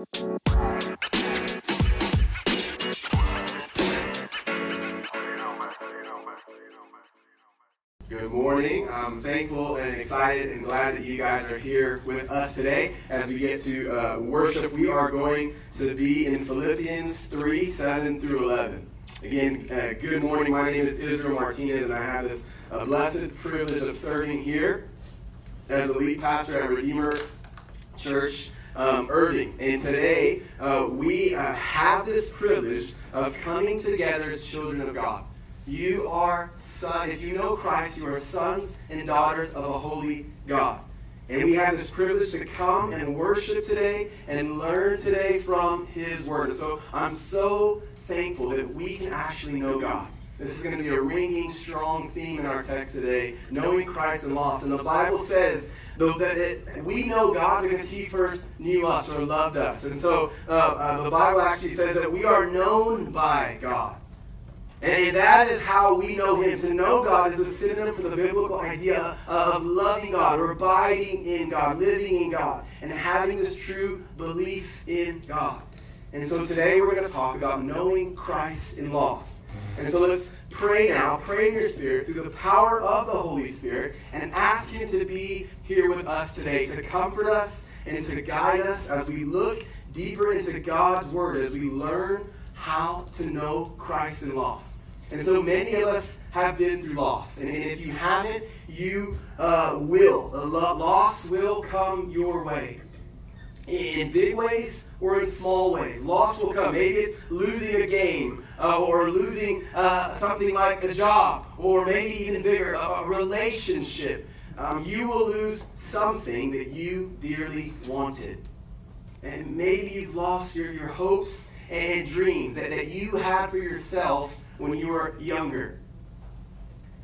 Good morning. I'm thankful and excited and glad that you guys are here with us today as we get to uh, worship. We are going to be in Philippians 3 7 through 11. Again, uh, good morning. My name is Israel Martinez, and I have this uh, blessed privilege of serving here as the lead pastor at Redeemer Church um, Irving. And today, uh, we uh, have this privilege of coming together as children of God. You are son. If you know Christ, you are sons and daughters of a holy God. And we have this privilege to come and worship today and learn today from His Word. So I'm so thankful that we can actually know God. This is going to be a ringing, strong theme in our text today knowing Christ and loss. And the Bible says that it, we know God because He first knew us or loved us. And so uh, uh, the Bible actually says that we are known by God. And that is how we know Him. To know God is a synonym for the biblical idea of loving God or abiding in God, living in God, and having this true belief in God. And so today we're going to talk about knowing Christ in loss. And so let's pray now, pray in your spirit through the power of the Holy Spirit, and ask Him to be here with us today to comfort us and to guide us as we look deeper into God's Word, as we learn how to know Christ in loss. And so many of us have been through loss. And, if you haven't, you uh, will. Loss will come your way. In big ways or in small ways. Loss will come. Maybe it's losing a game uh, or losing uh, something like a job or maybe even bigger, a, relationship. Um, you will lose something that you dearly wanted. And maybe you've lost your, your hopes and dreams that, that you had for yourself when you were younger.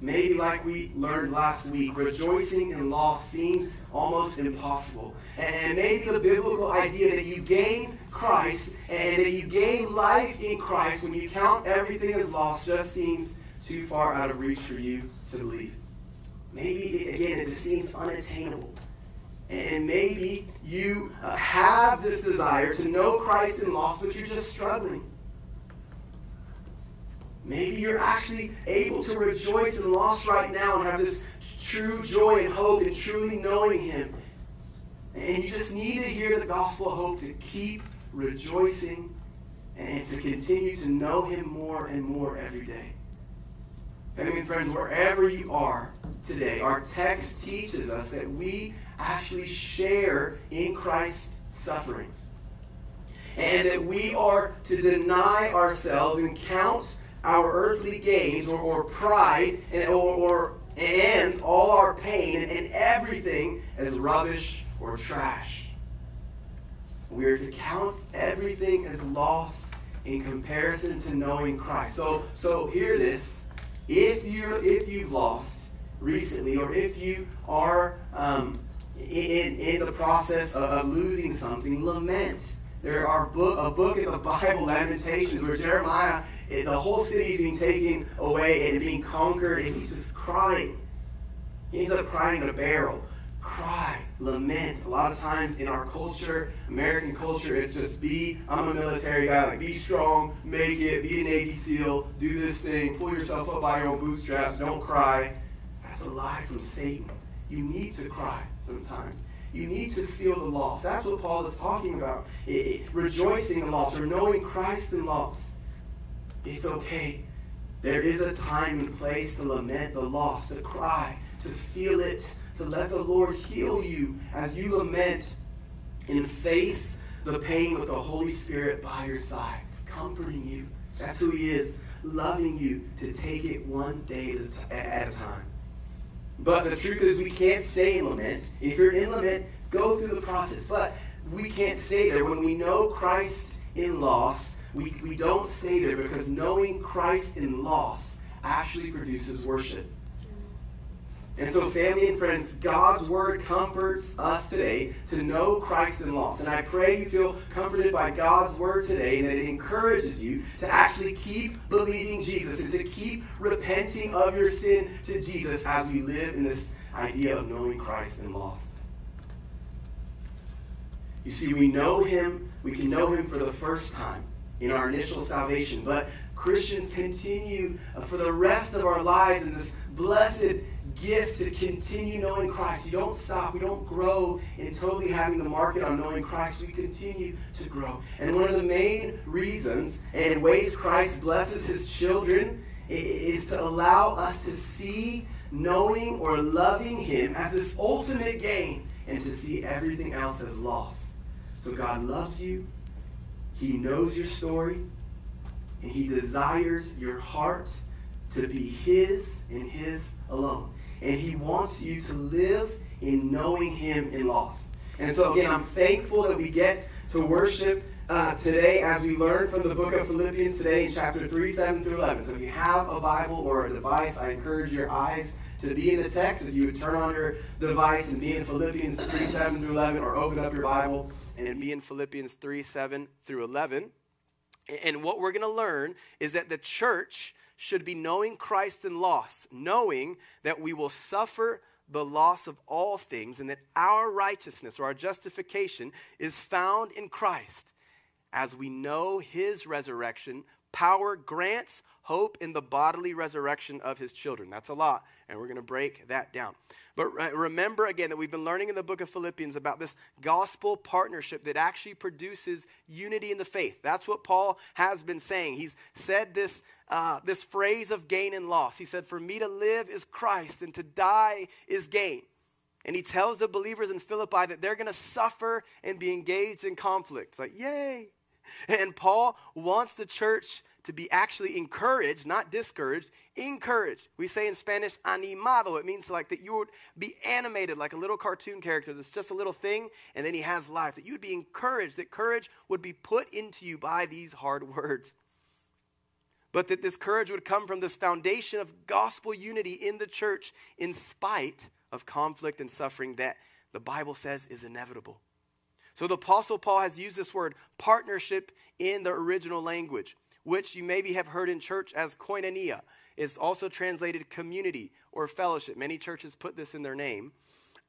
Maybe, like we learned last week, rejoicing in loss seems almost impossible. And maybe the biblical idea that you gain Christ and that you gain life in Christ when you count everything as lost just seems too far out of reach for you to believe. Maybe, again, it just seems unattainable. And maybe you uh, have this desire to know Christ in loss, but you're just struggling. Maybe you're actually able to rejoice in loss right now and have this true joy and hope in truly knowing Him. And you just need to hear the gospel of hope to keep rejoicing and to continue to know Him more and more every day. Family and friends, wherever you are today, our text teaches us that we actually share in Christ's sufferings. And that we are to deny ourselves and count our earthly gains or, or pride and, or, or, and all our pain and, everything as rubbish or trash. We are to count everything as loss in comparison to knowing Christ. So, so hear this. If you're if you've lost recently, or if you are um, in, in the process of losing something, lament. There are book, a book in the Bible, Lamentations, where Jeremiah, the whole city is being taken away and being conquered, and he's just crying. He ends up crying in a barrel. Cry, lament. A lot of times in our culture, American culture, it's just be, I'm a military guy, like be strong, make it, be a Navy SEAL, do this thing, pull yourself up by your own bootstraps, don't cry. That's a lie from Satan. You need to cry sometimes. You need to feel the loss. That's what Paul is talking about. It, it, rejoicing in loss or knowing Christ in loss. It's okay. There is a time and place to lament the loss, to cry, to feel it, to let the Lord heal you as you lament and face the pain with the Holy Spirit by your side, comforting you. That's who He is, loving you to take it one day at a time. But the truth is, we can't stay in lament. If you're in lament, go through the process. But we can't stay there. When we know Christ in loss, we, we don't stay there because knowing Christ in loss actually produces worship. And so, family and friends, God's word comforts us today to know Christ in loss. And I pray you feel comforted by God's word today and that it encourages you to actually keep believing Jesus and to keep repenting of your sin to Jesus as we live in this idea of knowing Christ in loss. You see, we know him, we can know him for the first time in our initial salvation, but Christians continue for the rest of our lives in this blessed gift to continue knowing Christ. You don't stop. We don't grow in totally having the market on knowing Christ. We continue to grow. And one of the main reasons and ways Christ blesses his children is to allow us to see knowing or loving him as this ultimate gain and to see everything else as loss. So God loves you. He knows your story. And he desires your heart to be his and his alone and He wants you to live in knowing Him in loss. And so, again, I'm thankful that we get to worship uh, today as we learn from the book of Philippians today in chapter 3, 7 through 11. So, if you have a Bible or a device, I encourage your eyes to be in the text. If you would turn on your device and be in Philippians 3, 7 through 11, or open up your Bible and be in Philippians 3, 7 through 11. And what we're going to learn is that the church should be knowing Christ in loss, knowing that we will suffer the loss of all things and that our righteousness or our justification is found in Christ. As we know his resurrection, power grants hope in the bodily resurrection of his children. That's a lot, and we're going to break that down. But remember again that we've been learning in the book of Philippians about this gospel partnership that actually produces unity in the faith. That's what Paul has been saying. He's said this, uh, this phrase of gain and loss. He said, For me to live is Christ, and to die is gain. And he tells the believers in Philippi that they're going to suffer and be engaged in conflict. It's like, yay. And Paul wants the church to be actually encouraged, not discouraged, encouraged. We say in Spanish, animado. It means like that you would be animated like a little cartoon character that's just a little thing and then he has life. That you would be encouraged, that courage would be put into you by these hard words. But that this courage would come from this foundation of gospel unity in the church in spite of conflict and suffering that the Bible says is inevitable. So the Apostle Paul has used this word partnership in the original language which you maybe have heard in church as koinonia. It's also translated community or fellowship. Many churches put this in their name.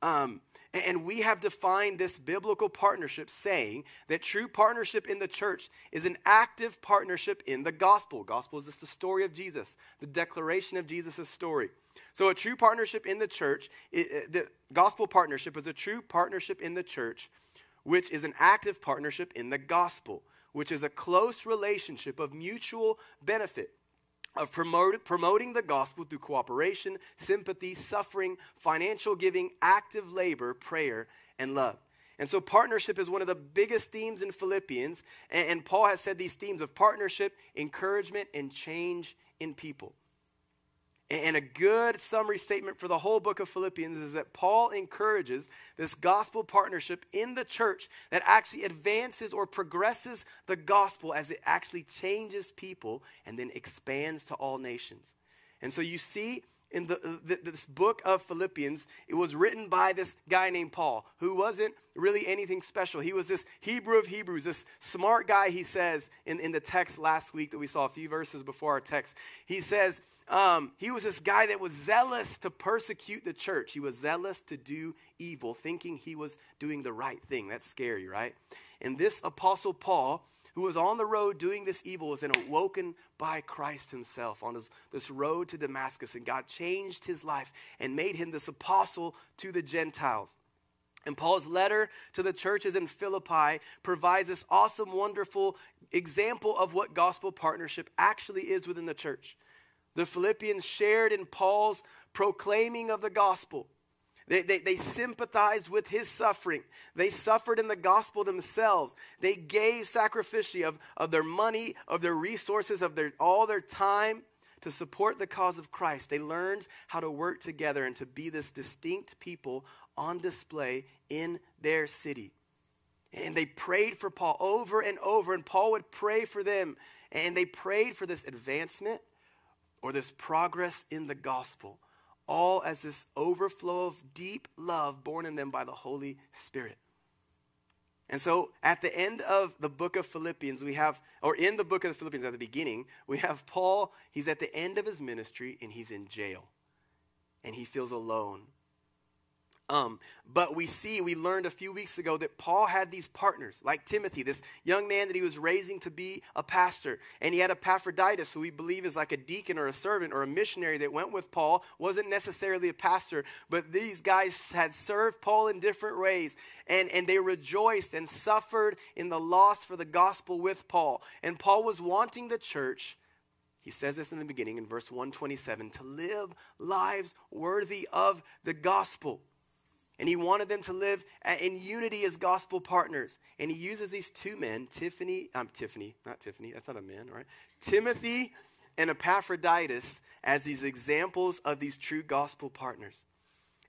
Um, and we have defined this biblical partnership saying that true partnership in the church is an active partnership in the gospel. Gospel is just the story of Jesus, the declaration of Jesus' story. So, a true partnership in the church, the gospel partnership is a true partnership in the church, which is an active partnership in the gospel which is a close relationship of mutual benefit of promote, promoting the gospel through cooperation, sympathy, suffering, financial giving, active labor, prayer, and love. And so, partnership is one of the biggest themes in Philippians. And, and Paul has said these themes of partnership, encouragement, and change in people. And a good summary statement for the whole book of Philippians is that Paul encourages this gospel partnership in the church that actually advances or progresses the gospel as it actually changes people and then expands to all nations. And so you see in the, uh, the, this book of Philippians, it was written by this guy named Paul, who wasn't really anything special. He was this Hebrew of Hebrews, this smart guy, he says in, in the text last week that we saw a few verses before our text. He says, um, he was this guy that was zealous to persecute the church. He was zealous to do evil, thinking he was doing the right thing. That's scary, right? And this apostle Paul, who was on the road doing this evil, was then awoken by Christ himself on his, this road to Damascus. And God changed his life and made him this apostle to the Gentiles. And Paul's letter to the churches in Philippi provides this awesome, wonderful example of what gospel partnership actually is within the church. The Philippians shared in Paul's proclaiming of the gospel. They, they, they, sympathized with his suffering. They suffered in the gospel themselves. They gave sacrificially of, of their money, of their resources, of their, all their time to support the cause of Christ. They learned how to work together and to be this distinct people on display in their city. And they prayed for Paul over and over, and Paul would pray for them. And they prayed for this advancement or this progress in the gospel, all as this overflow of deep love born in them by the Holy Spirit. And so at the end of the book of Philippians, we have, or in the book of the Philippians at the beginning, we have Paul, he's at the end of his ministry and he's in jail. And he feels alone. Um, but we see, we learned a few weeks ago that Paul had these partners, like Timothy, this young man that he was raising to be a pastor. And he had Epaphroditus, who we believe is like a deacon or a servant or a missionary that went with Paul, wasn't necessarily a pastor, but these guys had served Paul in different ways. And, and they rejoiced and suffered in the loss for the gospel with Paul. And Paul was wanting the church he says this in the beginning in verse 127 to live lives worthy of the gospel. And he wanted them to live in unity as gospel partners. And he uses these two men, Tiffany, I'm um, Tiffany, not Tiffany, that's not a man, right? Timothy and Epaphroditus as these examples of these true gospel partners.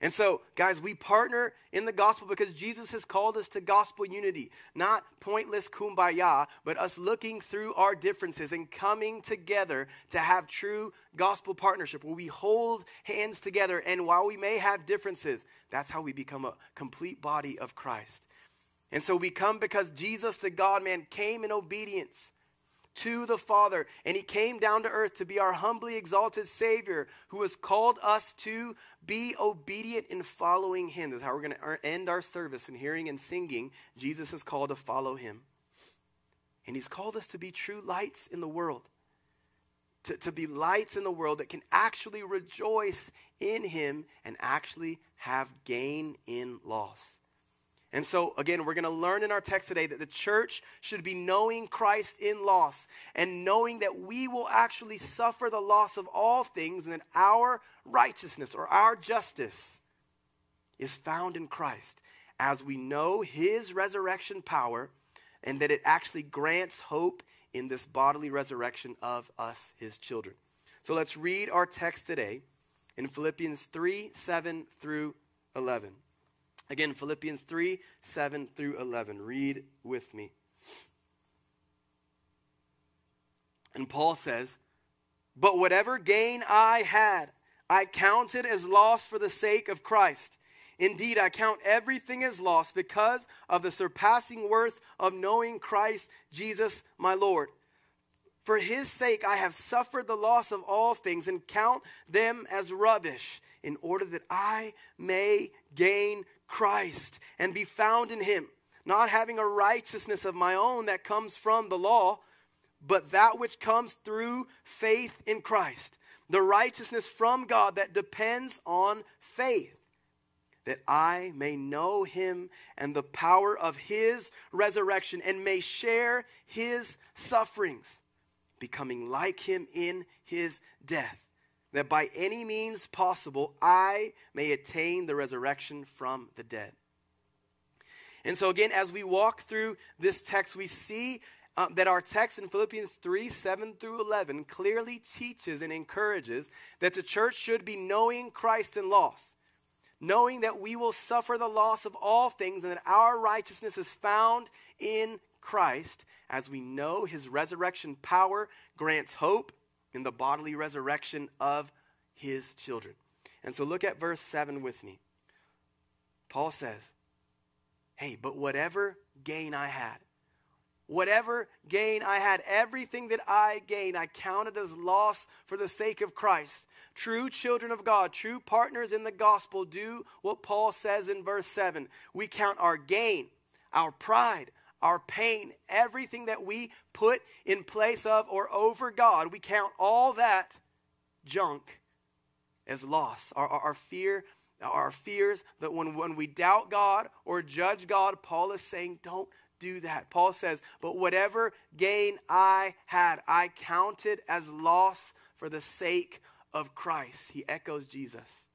And so, guys, we partner in the gospel because Jesus has called us to gospel unity, not pointless kumbaya, but us looking through our differences and coming together to have true gospel partnership where we hold hands together. And while we may have differences, that's how we become a complete body of Christ. And so we come because Jesus, the God man, came in obedience to the Father. And he came down to earth to be our humbly exalted Savior who has called us to be obedient in following him. This is how we're going to end our service in hearing and singing. Jesus is called to follow him. And he's called us to be true lights in the world. To, to be lights in the world that can actually rejoice in him and actually have gain in loss. And so, again, we're going to learn in our text today that the church should be knowing Christ in loss and knowing that we will actually suffer the loss of all things and that our righteousness or our justice is found in Christ as we know his resurrection power and that it actually grants hope in this bodily resurrection of us, his children. So let's read our text today in Philippians 3 7 through 11. Again, Philippians 3 7 through 11. Read with me. And Paul says, But whatever gain I had, I counted as loss for the sake of Christ. Indeed, I count everything as loss because of the surpassing worth of knowing Christ Jesus my Lord. For his sake, I have suffered the loss of all things and count them as rubbish in order that I may gain Christ and be found in him, not having a righteousness of my own that comes from the law, but that which comes through faith in Christ, the righteousness from God that depends on faith. That I may know him and the power of his resurrection and may share his sufferings, becoming like him in his death that by any means possible I may attain the resurrection from the dead. And so, again, as we walk through this text, we see uh, that our text in Philippians 3 7 through 11 clearly teaches and encourages that the church should be knowing Christ and loss, knowing that we will suffer the loss of all things and that our righteousness is found in Christ as we know his resurrection power grants hope in the bodily resurrection of his children. And so look at verse 7 with me. Paul says, Hey, but whatever gain I had, whatever gain I had, everything that I gained, I counted as loss for the sake of Christ. True children of God, true partners in the gospel, do what Paul says in verse 7. We count our gain, our pride, our pain, everything that we put in place of or over God, we count all that junk as loss. Our, our, our fear, our fears that when, when we doubt God or judge God, Paul is saying, don't do that. Paul says, but whatever gain I had, I counted as loss for the sake of Christ. He echoes Jesus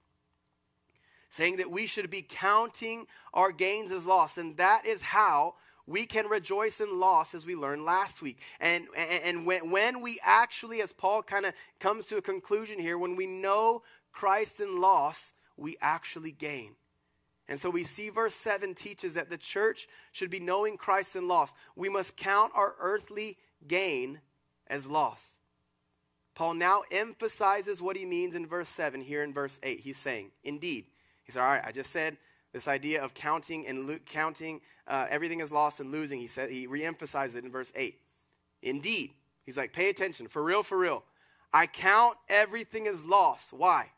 saying that we should be counting our gains as loss. And that is how we can rejoice in loss as we learned last week. And, and when, when we actually, as Paul kind of comes to a conclusion here, when we know Christ in loss, we actually gain. And so we see verse 7 teaches that the church should be knowing Christ in loss. We must count our earthly gain as loss. Paul now emphasizes what he means in verse 7 here in verse 8. He's saying, Indeed. He said, All right, I just said this idea of counting and lo- counting uh, everything is lost and losing. He said he reemphasized it in verse eight. Indeed, he's like, pay attention, for real, for real. I count everything as lost. Why?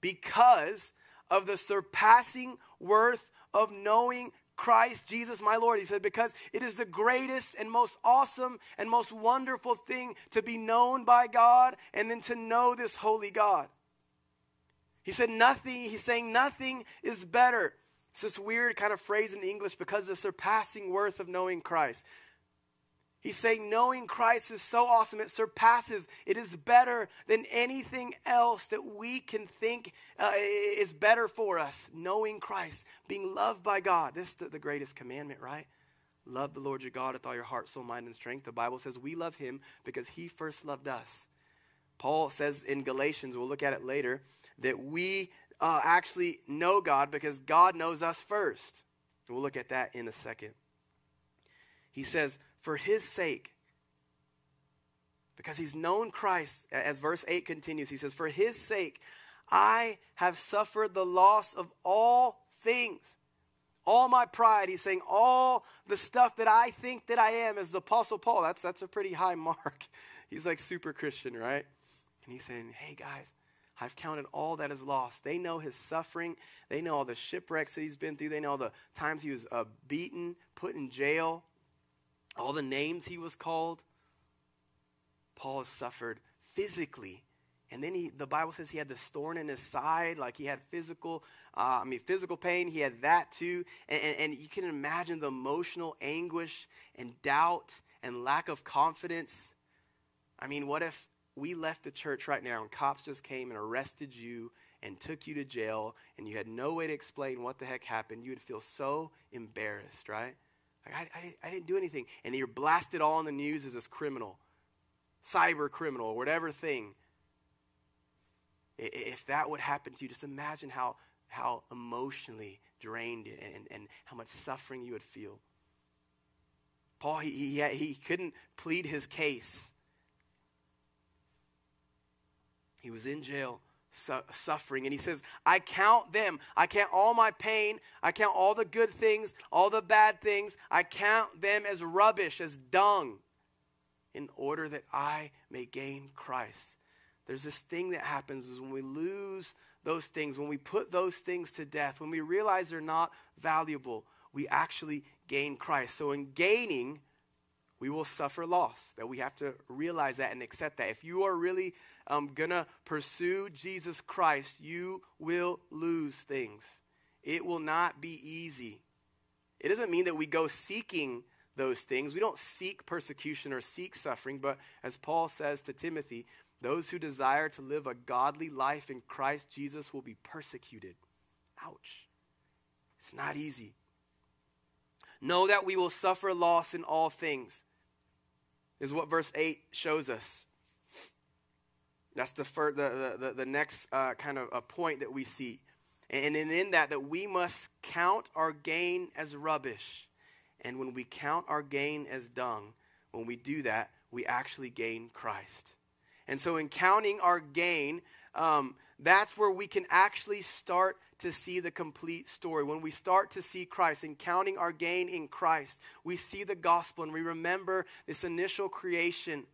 Because of the surpassing worth of knowing Christ Jesus, my Lord. He said, because it is the greatest and most awesome and most wonderful thing to be known by God and then to know this holy God. He said, nothing, he's saying nothing is better. It's this weird kind of phrase in English because of the surpassing worth of knowing Christ. He's saying knowing Christ is so awesome, it surpasses, it is better than anything else that we can think uh, is better for us. Knowing Christ, being loved by God. This is the, the greatest commandment, right? Love the Lord your God with all your heart, soul, mind, and strength. The Bible says we love him because he first loved us. Paul says in Galatians, we'll look at it later, that we uh, actually know God because God knows us first. We'll look at that in a second. He says, for his sake, because he's known Christ, as verse 8 continues, he says, For his sake, I have suffered the loss of all things. All my pride, he's saying, all the stuff that I think that I am, as the Apostle Paul. That's, that's a pretty high mark. He's like super Christian, right? And he's saying, hey guys, I've counted all that is lost. They know his suffering. They know all the shipwrecks that he's been through. They know all the times he was uh, beaten, put in jail all the names he was called. Paul has suffered physically. And then he, the Bible says he had the thorn in his side, like he had physical, uh, I mean, physical pain. He had that too. And, and, and you can imagine the emotional anguish and doubt and lack of confidence. I mean, what if we left the church right now and cops just came and arrested you and took you to jail and you had no way to explain what the heck happened? You would feel so embarrassed, right? Like, I, I, I didn't do anything. And you're blasted all in the news as this criminal, cyber criminal, whatever thing. If that would happen to you, just imagine how, how emotionally drained and, and how much suffering you would feel. Paul, he, he, he couldn't plead his case. He was in jail su- suffering. And he says, I count them. I count all my pain. I count all the good things, all the bad things. I count them as rubbish, as dung, in order that I may gain Christ. There's this thing that happens is when we lose those things, when we put those things to death, when we realize they're not valuable, we actually gain Christ. So in gaining, we will suffer loss. That we have to realize that and accept that. If you are really um, gonna pursue Jesus Christ, you will lose things. It will not be easy. It doesn't mean that we go seeking those things. We don't seek persecution or seek suffering, but as Paul says to Timothy, those who desire to live a godly life in Christ Jesus will be persecuted. Ouch. It's not easy. Know that we will suffer loss in all things, is what verse 8 shows us. That's the, fir- the, the, the, next uh, kind of a point that we see. And and in that, that we must count our gain as rubbish. And when we count our gain as dung, when we do that, we actually gain Christ. And so, in counting our gain, um, that's where we can actually start to see the complete story. When we start to see Christ and counting our gain in Christ, we see the gospel and we remember this initial creation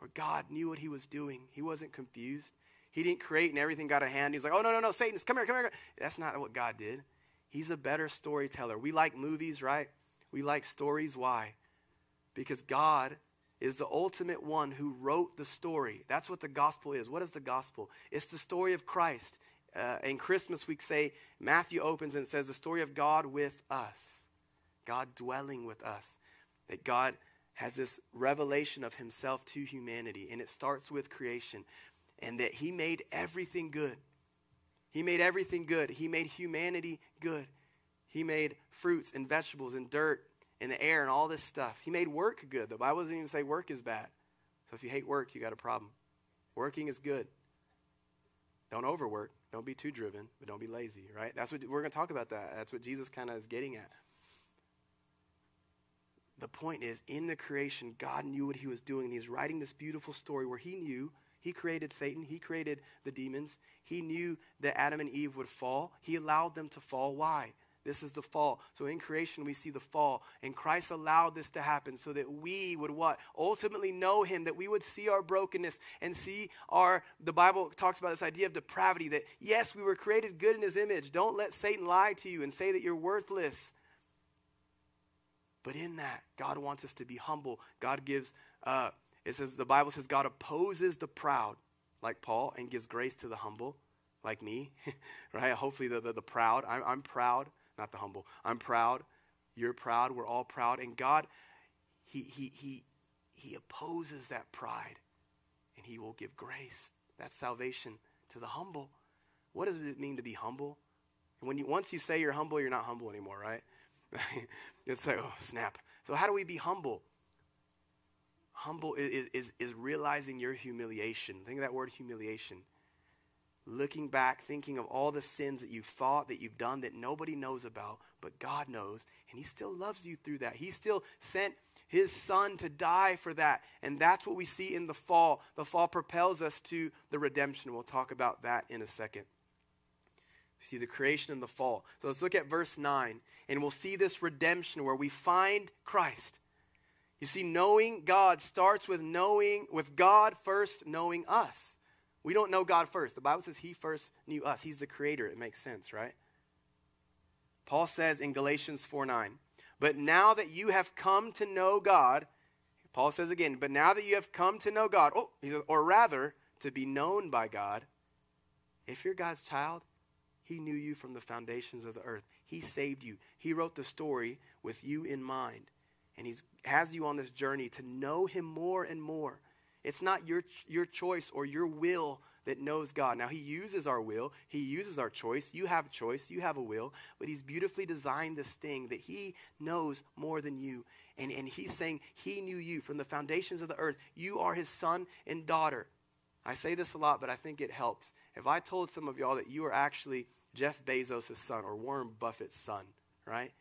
where God knew what he was doing. He wasn't confused. He didn't create and everything got a hand. He was like, oh, no, no, no, Satan, come here, come here. That's not what God did. He's a better storyteller. We like movies, right? We like stories. Why? Because God is the ultimate one who wrote the story. That's what the gospel is. What is the gospel? It's the story of Christ. Uh, in Christmas, we say, Matthew opens and says, the story of God with us, God dwelling with us. That God has this revelation of himself to humanity, and it starts with creation, and that he made everything good. He made everything good. He made humanity good. He made fruits and vegetables and dirt and the air and all this stuff. He made work good. The Bible doesn't even say work is bad. So if you hate work, you got a problem. Working is good. Don't overwork. Don't be too driven, but don't be lazy, right? That's what we're going to talk about that. That's what Jesus kind of is getting at the point is, in the creation, God knew what he was doing. He's writing this beautiful story where he knew he created Satan, he created the demons. He knew that Adam and Eve would fall. He allowed them to fall. Why? This is the fall. So in creation, we see the fall. And Christ allowed this to happen so that we would what? Ultimately know him, that we would see our brokenness and see our, the Bible talks about this idea of depravity that yes, we were created good in his image. Don't let Satan lie to you and say that you're worthless. But in that, God wants us to be humble. God gives, uh, it says, the Bible says, God opposes the proud, like Paul, and gives grace to the humble, like me, right? Hopefully, the, the, the proud. I'm, I'm proud not the humble. I'm proud. You're proud. We're all proud. And God, He, he, he, he opposes that pride and He will give grace. That's salvation to the humble. What does it mean to be humble? When you, once you say you're humble, you're not humble anymore, right? it's like, oh, snap. So, how do we be humble? Humble is, is, is realizing your humiliation. Think of that word humiliation looking back, thinking of all the sins that you've thought, that you've done, that nobody knows about, but God knows, and He still loves you through that. He still sent His Son to die for that. And that's what we see in the fall. The fall propels us to the redemption. We'll talk about that in a second. You see the creation and the fall. So let's look at verse 9, and we'll see this redemption where we find Christ. You see, knowing God starts with knowing, with God first knowing us. We don't know God first. The Bible says He first knew us. He's the creator. It makes sense, right? Paul says in Galatians 4 9, but now that you have come to know God, Paul says again, but now that you have come to know God, oh, or rather, to be known by God, if you're God's child, He knew you from the foundations of the earth. He saved you. He wrote the story with you in mind. And He has you on this journey to know Him more and more. It's not your, your choice or your will that knows God. Now, He uses our will, He uses our choice. You have choice, you have a will, but He's beautifully designed this thing that He knows more than you. And, and He's saying He knew you from the foundations of the earth. You are His son and daughter. I say this a lot, but I think it helps. If I told some of y'all that you are actually Jeff Bezos' son or Warren Buffett's son, right?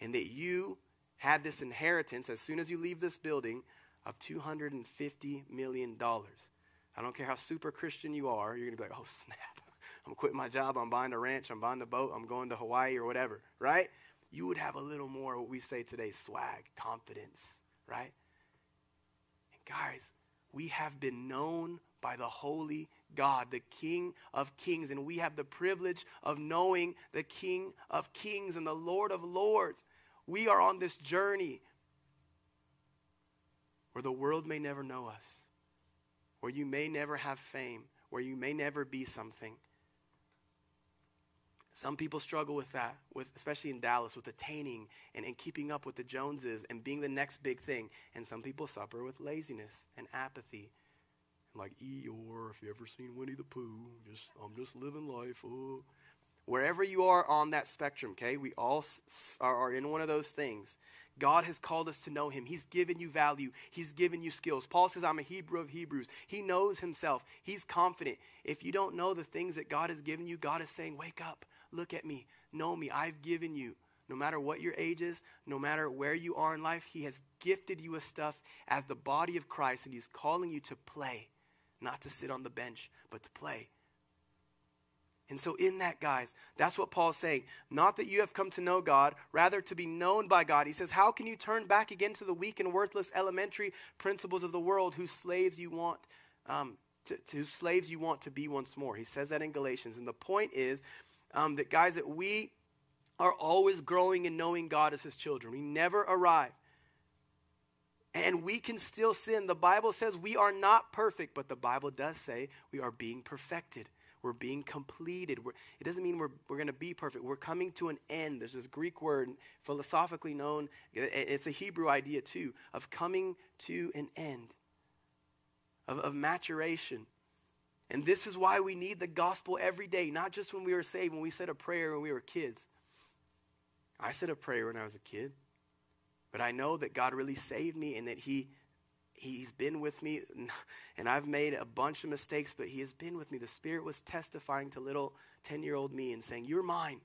And that you had this inheritance as soon as you leave this building of $250 million. I don't care how super Christian you are, you're going to be like, oh, snap. I'm quitting my job. I'm buying a ranch. I'm buying the boat. I'm going to Hawaii or whatever, right? You would have a little more, what we say today, swag, confidence, right? And guys, we have been known by the holy God, the King of kings, and we have the privilege of knowing the King of kings and the Lord of lords. We are on this journey where the world may never know us, where you may never have fame, where you may never be something. Some people struggle with that, with, especially in Dallas, with attaining and, and keeping up with the Joneses and being the next big thing. And some people suffer with laziness and apathy. Like Eeyore, if you ever seen Winnie the Pooh, just I'm just living life. Oh. Wherever you are on that spectrum, okay, we all are in one of those things. God has called us to know him. He's given you value. He's given you skills. Paul says, I'm a Hebrew of Hebrews. He knows himself. He's confident. If you don't know the things that God has given you, God is saying, Wake up, look at me, know me. I've given you. No matter what your age is, no matter where you are in life, He has gifted you with stuff as the body of Christ, and He's calling you to play, not to sit on the bench, but to play. And so, in that, guys, that's what Paul's saying. Not that you have come to know God, rather to be known by God. He says, How can you turn back again to the weak and worthless elementary principles of the world whose slaves you want um, to, to, slaves you want to be once more? He says that in Galatians. And the point is um, that, guys, that we are always growing and knowing God as his children. We never arrive. And we can still sin. The Bible says we are not perfect, but the Bible does say we are being perfected. We're being completed. We're, it doesn't mean we're, we're going to be perfect. We're coming to an end. There's this Greek word, philosophically known, it's a Hebrew idea too, of coming to an end, of, of maturation. And this is why we need the gospel every day, not just when we were saved, when we said a prayer when we were kids. I said a prayer when I was a kid, but I know that God really saved me and that He He's been with me, and I've made a bunch of mistakes, but He has been with me. The Spirit was testifying to little 10 year old me and saying, You're mine.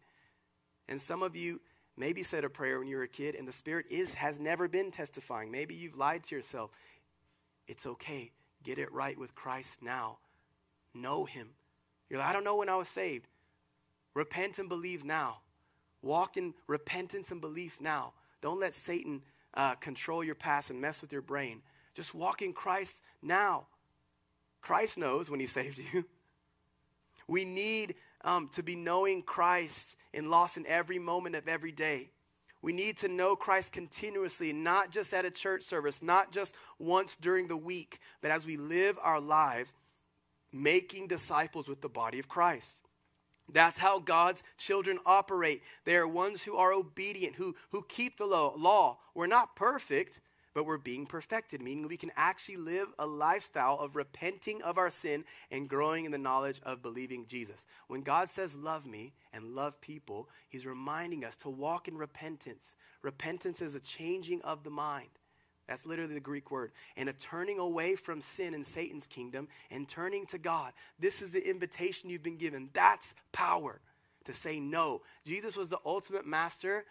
And some of you maybe said a prayer when you were a kid, and the Spirit is, has never been testifying. Maybe you've lied to yourself. It's okay. Get it right with Christ now. Know Him. You're like, I don't know when I was saved. Repent and believe now. Walk in repentance and belief now. Don't let Satan uh, control your past and mess with your brain. Just walk in Christ now. Christ knows when He saved you. We need um, to be knowing Christ and lost in every moment of every day. We need to know Christ continuously, not just at a church service, not just once during the week, but as we live our lives making disciples with the body of Christ. That's how God's children operate. They are ones who are obedient, who, who keep the law. We're not perfect, but we're being perfected, meaning we can actually live a lifestyle of repenting of our sin and growing in the knowledge of believing Jesus. When God says, Love me and love people, He's reminding us to walk in repentance. Repentance is a changing of the mind. That's literally the Greek word. And a turning away from sin and Satan's kingdom and turning to God. This is the invitation you've been given. That's power to say no. Jesus was the ultimate master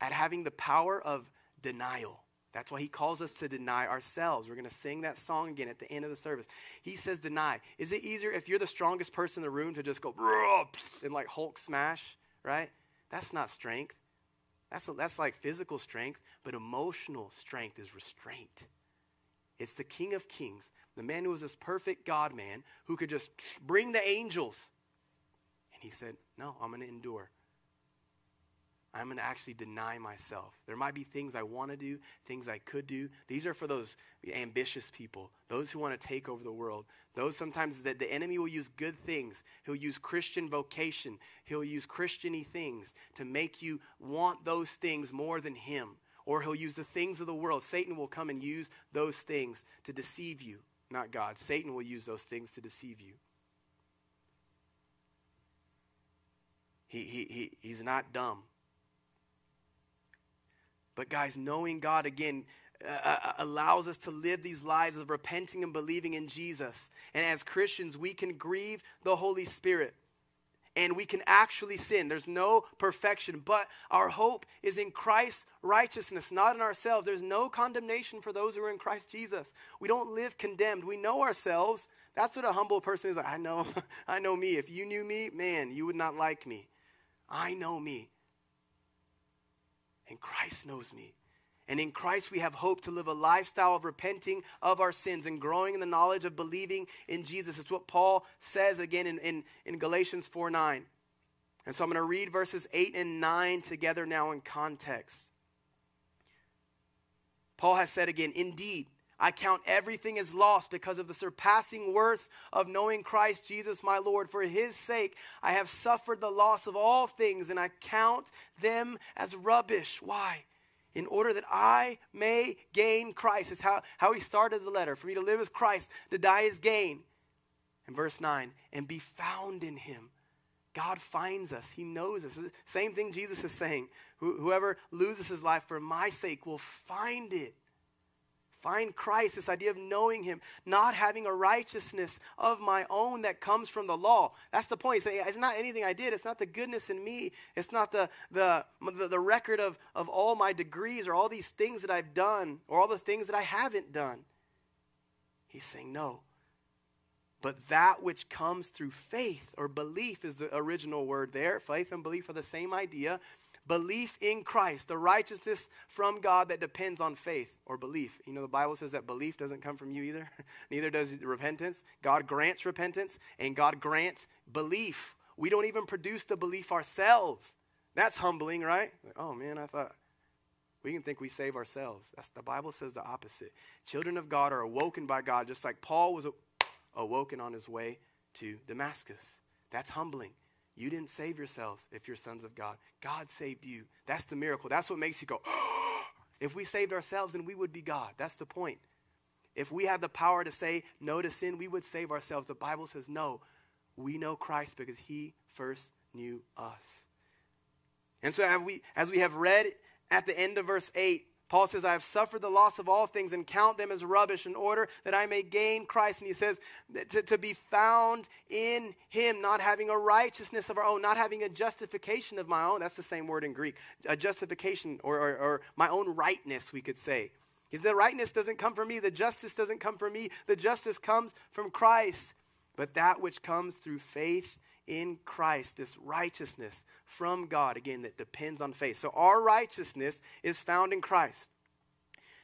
at having the power of denial. That's why he calls us to deny ourselves. We're going to sing that song again at the end of the service. He says, deny. Is it easier if you're the strongest person in the room to just go and like Hulk smash, right? That's not strength. That's, that's like physical strength, but emotional strength is restraint. It's the King of Kings, the man who was this perfect God man who could just bring the angels. And he said, No, I'm going to endure. I'm going to actually deny myself. There might be things I want to do, things I could do. These are for those ambitious people, those who want to take over the world. Those sometimes that the enemy will use good things. He'll use Christian vocation. He'll use Christiany things to make you want those things more than him. Or he'll use the things of the world. Satan will come and use those things to deceive you, not God. Satan will use those things to deceive you. He, he, he, he's not dumb. But, guys, knowing God again uh, uh, allows us to live these lives of repenting and believing in Jesus. And as Christians, we can grieve the Holy Spirit and we can actually sin. There's no perfection, but our hope is in Christ's righteousness, not in ourselves. There's no condemnation for those who are in Christ Jesus. We don't live condemned. We know ourselves. That's what a humble person is like. I know, I know me. If you knew me, man, you would not like me. I know me. And Christ knows me. And in Christ, we have hope to live a lifestyle of repenting of our sins and growing in the knowledge of believing in Jesus. It's what Paul says again in, in, in Galatians 4 9. And so I'm going to read verses 8 and 9 together now in context. Paul has said again, Indeed, I count everything as lost because of the surpassing worth of knowing Christ Jesus my Lord. For his sake, I have suffered the loss of all things, and I count them as rubbish. Why? In order that I may gain Christ. Is how, how he started the letter. For me to live as Christ, to die is gain. In verse 9, and be found in him. God finds us. He knows us. Same thing Jesus is saying. Whoever loses his life for my sake will find it. Find Christ, this idea of knowing Him, not having a righteousness of my own that comes from the law. That's the point. Say, it's not anything I did. It's not the goodness in me. It's not the, the, the, the record of, of all my degrees or all these things that I've done or all the things that I haven't done. He's saying, no. But that which comes through faith or belief is the original word there. Faith and belief are the same idea belief in Christ, the righteousness from God that depends on faith or belief. You know, the Bible says that belief doesn't come from you either, neither does repentance. God grants repentance and God grants belief. We don't even produce the belief ourselves. That's humbling, right? Like, oh man, I thought we can think we save ourselves. That's, the Bible says the opposite. Children of God are awoken by God, just like Paul was awoken on his way to Damascus. That's humbling. You didn't save yourselves if you're sons of God. God saved you. That's the miracle. That's what makes you go, if we saved ourselves, then we would be God. That's the point. If we had the power to say no to sin, we would save ourselves. The Bible says no. We know Christ because he first knew us. And so as we, as we have read at the end of verse 8, Paul says, I have suffered the loss of all things and count them as rubbish in order that I may gain Christ. And he says, to, to be found in him, not having a righteousness of our own, not having a justification of my own. That's the same word in Greek. A justification or, or, or my own rightness, we could say. Because the rightness doesn't come from me, the justice doesn't come from me, the justice comes from Christ. But that which comes through faith in Christ, this righteousness from God, again, that depends on faith. So our righteousness is found in Christ.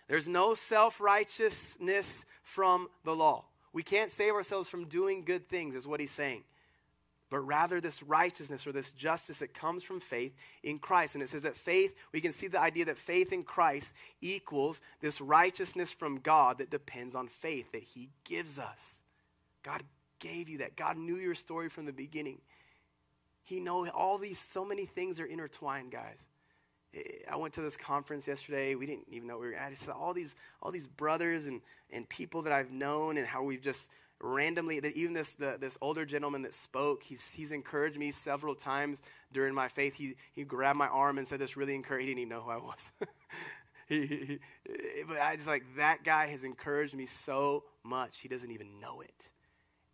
There's no self righteousness from the law. We can't save ourselves from doing good things, is what he's saying. But rather, this righteousness or this justice that comes from faith in Christ. And it says that faith, we can see the idea that faith in Christ equals this righteousness from God that depends on faith that he gives us. God gave you that. God knew your story from the beginning. He know all these, so many things are intertwined, guys. I went to this conference yesterday. We didn't even know we were. I just saw all these, all these brothers and, and people that I've known, and how we've just randomly. Even this the, this older gentleman that spoke, he's he's encouraged me several times during my faith. He he grabbed my arm and said this really encouraged. He didn't even know who I was. he, he, he, but I just like that guy has encouraged me so much. He doesn't even know it.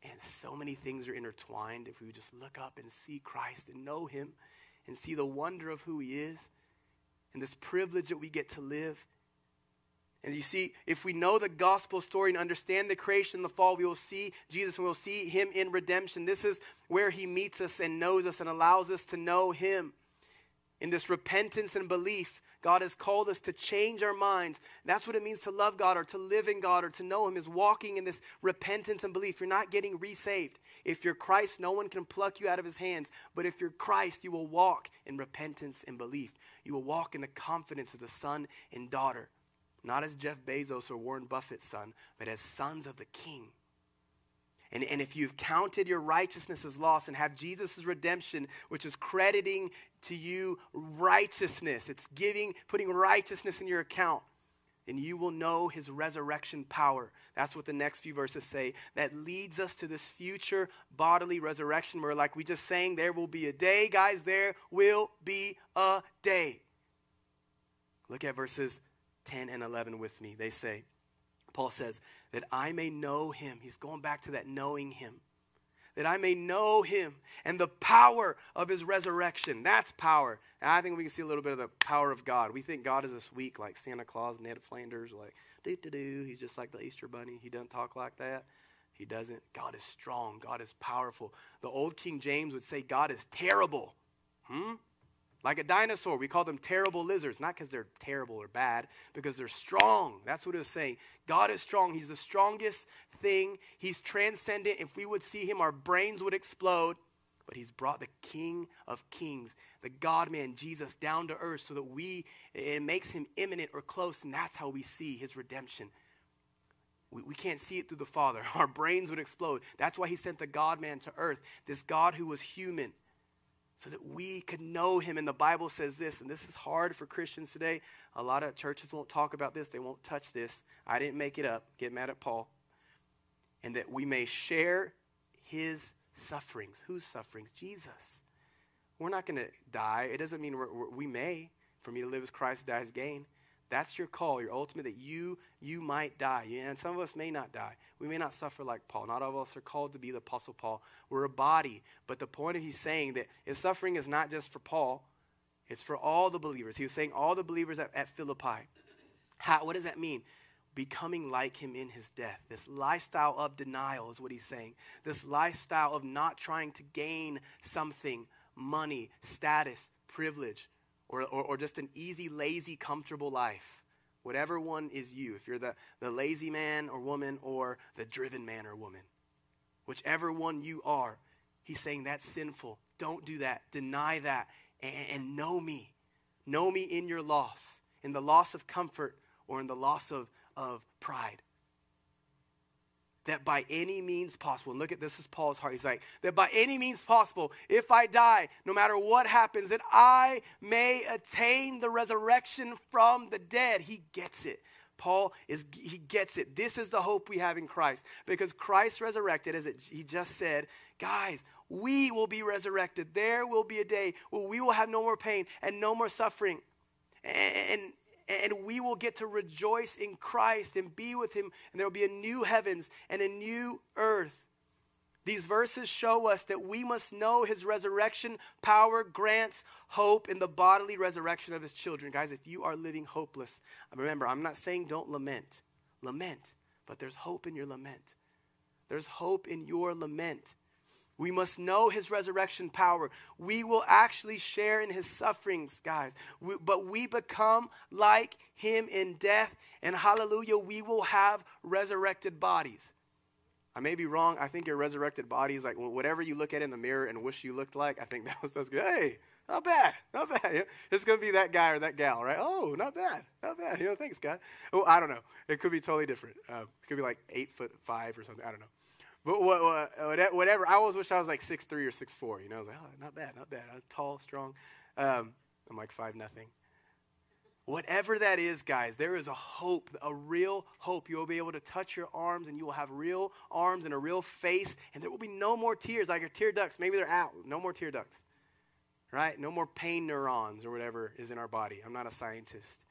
And so many things are intertwined if we just look up and see Christ and know Him and see the wonder of who He is and this privilege that we get to live. And you see, if we know the gospel story and understand the creation and the fall, we will see Jesus and we'll see Him in redemption. This is where He meets us and knows us and allows us to know Him. In this repentance and belief, God has called us to change our minds. That's what it means to love God or to live in God or to know Him, is walking in this repentance and belief. You're not getting resaved. If you're Christ, no one can pluck you out of His hands. But if you're Christ, you will walk in repentance and belief. You will walk in the confidence of the son and daughter, not as Jeff Bezos or Warren Buffett's son, but as sons of the King. And, and if you've counted your righteousness as lost and have Jesus' redemption, which is crediting to you righteousness, it's giving, putting righteousness in your account, and you will know his resurrection power. That's what the next few verses say. That leads us to this future bodily resurrection where, like we just sang, there will be a day, guys, there will be a day. Look at verses 10 and 11 with me. They say, Paul says, that I may know him. He's going back to that knowing him. That I may know him and the power of his resurrection. That's power. And I think we can see a little bit of the power of God. We think God is this weak, like Santa Claus, Ned Flanders, like do do do. He's just like the Easter bunny. He doesn't talk like that. He doesn't. God is strong. God is powerful. The old King James would say God is terrible. Hmm? Like a dinosaur, we call them terrible lizards, not because they're terrible or bad, because they're strong. That's what it was saying. God is strong. He's the strongest thing. He's transcendent. If we would see him, our brains would explode. But he's brought the King of Kings, the God man, Jesus, down to earth so that we, it makes him immanent or close, and that's how we see his redemption. We, we can't see it through the Father. Our brains would explode. That's why he sent the God man to earth, this God who was human so that we could know him. And the Bible says this, and this is hard for Christians today. A lot of churches won't talk about this, they won't touch this. I didn't make it up. Get mad at Paul. And that we may share his sufferings. Whose sufferings? Jesus. We're not going to die. It doesn't mean we're, we're, we may. For me to live as Christ, die as gain. That's your call, your ultimate, that you you might die. And some of us may not die. We may not suffer like Paul. Not all of us are called to be the Apostle Paul. We're a body. But the point of he's saying that his suffering is not just for Paul, it's for all the believers. He was saying all the believers at, at Philippi. How, what does that mean? Becoming like him in his death. This lifestyle of denial is what he's saying. This lifestyle of not trying to gain something money, status, privilege or, or, or just an easy, lazy, comfortable life. Whatever one is you, if you're the, the lazy man or woman or the driven man or woman, whichever one you are, he's saying that's sinful. Don't do that. Deny that and, and know me. Know me in your loss, in the loss of comfort or in the loss of, of pride that by any means possible, look at this is Paul's heart. He's like, that by any means possible, if I die, no matter what happens, that I may attain the resurrection from the dead. He gets it. Paul is he gets it. This is the hope we have in Christ. Because Christ resurrected, as it, he just said, guys, we will be resurrected. There will be a day where we will have no more pain and no more suffering. And, and we will get to rejoice in Christ and be with Him, and there will be a new heavens and a new earth. These verses show us that we must know His resurrection power grants hope in the bodily resurrection of His children. Guys, if you are living hopeless, remember, I'm not saying don't lament. Lament, but there's hope in your lament. There's hope in your lament. We must know his resurrection power. We will actually share in his sufferings, guys. We, but we become like him in death, and hallelujah, we will have resurrected bodies. I may be wrong. I think your resurrected body is like whatever you look at in the mirror and wish you looked like. I think that was that's good. Hey, not bad, not bad. It's gonna be that guy or that gal, right? Oh, not bad, not bad. You know, thanks, God. Well, I don't know. It could be totally different. Uh, it could be like eight foot five or something. I don't know. But what, what, whatever, I always wish I was like six three or six four. You know, I was like, oh, not bad, not bad. I'm tall, strong. Um, I'm like five nothing. Whatever that is, guys, there is a hope, a real hope. You will be able to touch your arms and you will have real arms and a real face, and there will be no more tears like your tear ducts. Maybe they're out. No more tear ducts, right? No more pain neurons or whatever is in our body. I'm not a scientist.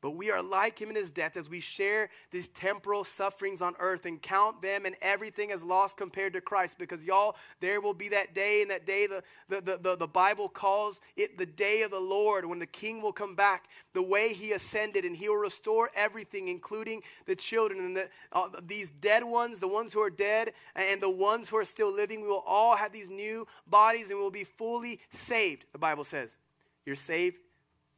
But we are like him in his death as we share these temporal sufferings on earth and count them and everything as lost compared to Christ. Because, y'all, there will be that day, and that day the, the, the, the, Bible calls it the day of the Lord when the king will come back the way he ascended and he will restore everything, including the children and the, uh, these dead ones, the ones who are dead, and the ones who are still living. We will all have these new bodies and we will be fully saved, the Bible says. You're saved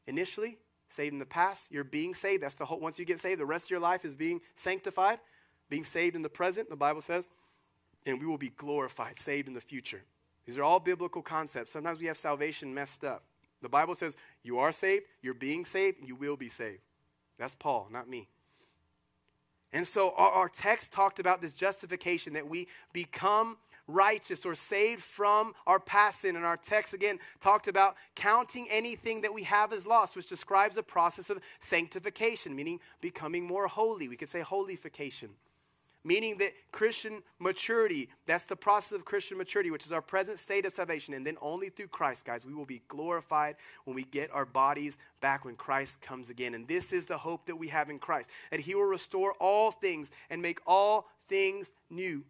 initially saved in the past, you're being saved. That's the whole, once you get saved, the rest of your life is being sanctified, being saved in the present, the Bible says, and we will be glorified, saved in the future. These are all biblical concepts. Sometimes we have salvation messed up. The Bible says you are saved, you're being saved, and you will be saved. That's Paul, not me. And so our, our text talked about this justification that we become righteous or saved from our past sin. And our text again talked about counting anything that we have as lost, which describes a process of sanctification, meaning becoming more holy. We could say holification meaning that Christian maturity, that's the process of Christian maturity, which is our present state of salvation. And then only through Christ, guys, we will be glorified when we get our bodies back when Christ comes again. And this is the hope that we have in Christ, that He will restore all things and make all things new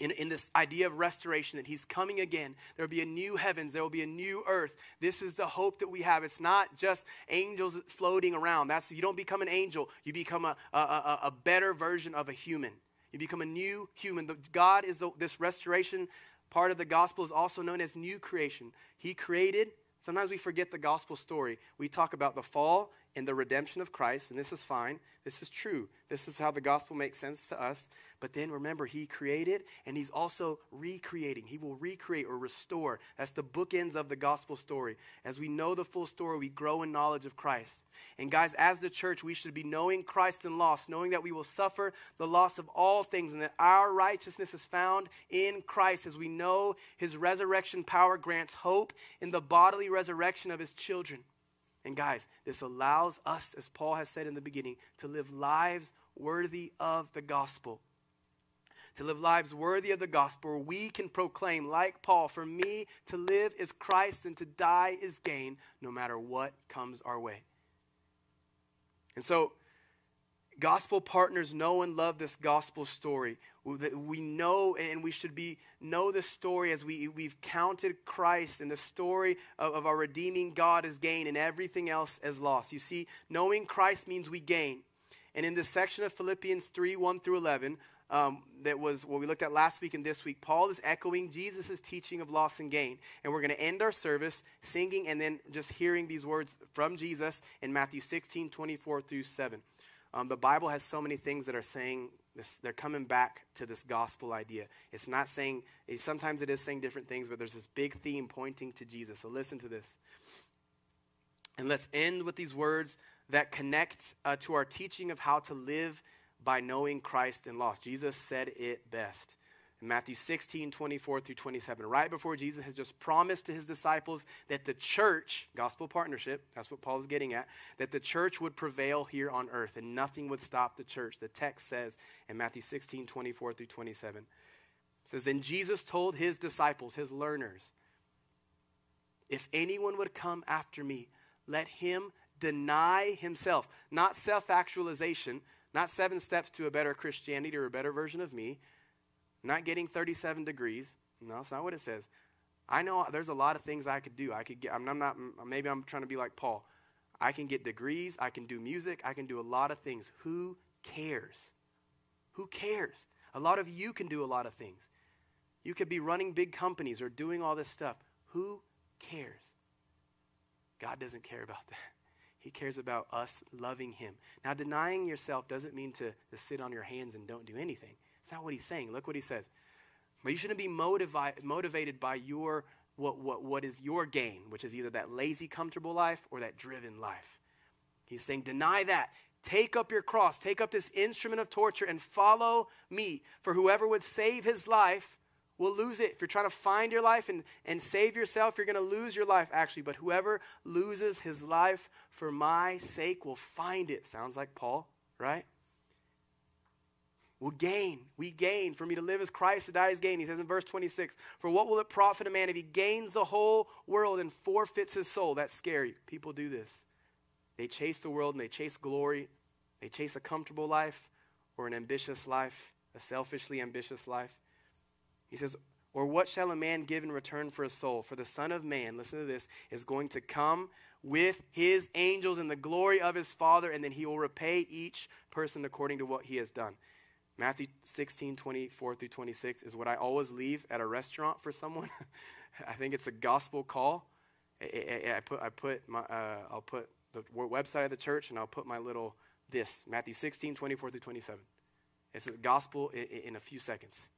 in, in this idea of restoration that he's coming again. There will be a new heavens, there will be a new earth. This is the hope that we have. It's not just angels floating around. That's you don't become an angel, you become a, a, a, a better version of a human. You become a new human. The, God is the, this restoration part of the gospel is also known as new creation. He created Sometimes we forget the gospel story. We talk about the fall and the redemption of Christ, and this is fine. This is true. This is how the gospel makes sense to us. But then remember, He created and He's also recreating. He will recreate or restore. That's the bookends of the gospel story. As we know the full story, we grow in knowledge of Christ. And guys, as the church, we should be knowing Christ and loss, knowing that we will suffer the loss of all things and that our righteousness is found in Christ as we know His resurrection power grants hope in the bodily resurrection of His children. And guys, this allows us, as Paul has said in the beginning, to live lives worthy of the gospel. To live lives worthy of the gospel, where we can proclaim, like Paul, for me to live is Christ and to die is gain, no matter what comes our way. And so, gospel partners know and love this gospel story that we know and we should be know the story as we, we've counted christ and the story of, of our redeeming god as gain and everything else as loss you see knowing christ means we gain. And in this section of philippians 3 1 through 11 um, that was what we looked at last week and this week paul is echoing jesus' teaching of loss and gain. And we're going to end our service singing and then just hearing these words from jesus in matthew 16 24 through 7 um, the bible has so many things that are saying this, they're coming back to this gospel idea. It's not saying, sometimes it is saying different things, but there's this big theme pointing to Jesus. So listen to this. And let's end with these words that connect uh, to our teaching of how to live by knowing Christ and loss. Jesus said it best. Matthew 16, 24 through 27, right before Jesus has just promised to his disciples that the church, gospel partnership, that's what Paul is getting at, that the church would prevail here on earth and nothing would stop the church. The text says in Matthew 16, 24 through 27, it says, Then Jesus told his disciples, his learners, If anyone would come after me, let him deny himself. Not self actualization, not seven steps to a better Christianity or a better version of me not getting 37 degrees. No, that's not what it says. I know there's a lot of things I could do. I could get, I'm, not, maybe I'm trying to be like Paul. I can get degrees. I can do music. I can do a lot of things. Who cares? Who cares? A lot of you can do a lot of things. You could be running big companies or doing all this stuff. Who cares? God doesn't care about that. He cares about us loving Him. Now, denying yourself doesn't mean to, to sit on your hands and don't do anything. It's not what He's saying. Look what He says. But you shouldn't be motivi- motivated by your what, what, what is your gain, which is either that lazy, comfortable life or that driven life. He's saying, deny that. Take up your cross, take up this instrument of torture, and follow me. For whoever would save his life will lose it. If you're trying to find your life and, and save yourself, you're going to lose your life, actually. But whoever loses his life for my sake will find it. Sounds like Paul, right? Will gain. We gain. For me to live as Christ, to die is gain. He says in verse 26 For what will it profit a man if he gains the whole world and forfeits his soul? That's scary. People do this. They chase the world and they chase glory. They chase a comfortable life or an ambitious life, a selfishly ambitious life. He says, Or what shall a man give in return for his soul? For the Son of Man, listen to this, is going to come with his angels in the glory of his Father, and then he will repay each person according to what he has done. Matthew 16, 24 through 26 is what I always leave at a restaurant for someone. I think it's a gospel call. I, I, I put, I put my, uh, I'll put the website of the church, and I'll put my little this Matthew 16, 24 through 27. It's a gospel in, in a few seconds.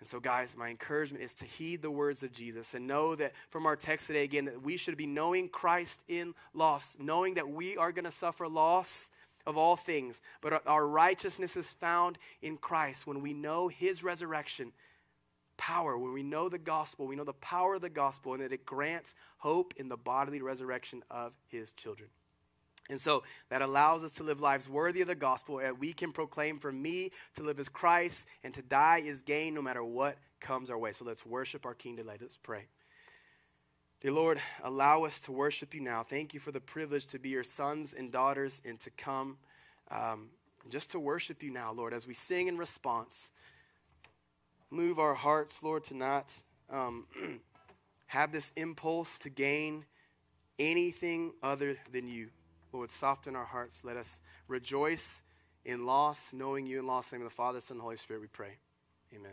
And so, guys, my encouragement is to heed the words of Jesus and know that from our text today, again, that we should be knowing Christ in loss, knowing that we are going to suffer loss of all things, but our righteousness is found in Christ when we know his resurrection power, when we know the gospel, we know the power of the gospel, and that it grants hope in the bodily resurrection of his children. And so that allows us to live lives worthy of the gospel, and we can proclaim for me to live as Christ and to die is gain no matter what comes our way. So let's worship our King today. Let's pray. Dear Lord, allow us to worship you now. Thank you for the privilege to be your sons and daughters and to come um, just to worship you now, Lord, as we sing in response move our hearts, Lord, to not um, have this impulse to gain anything other than you. Lord, soften our hearts. Let us rejoice in loss, knowing you in loss. In the name of the Father, Son, and Holy Spirit, we pray. Amen.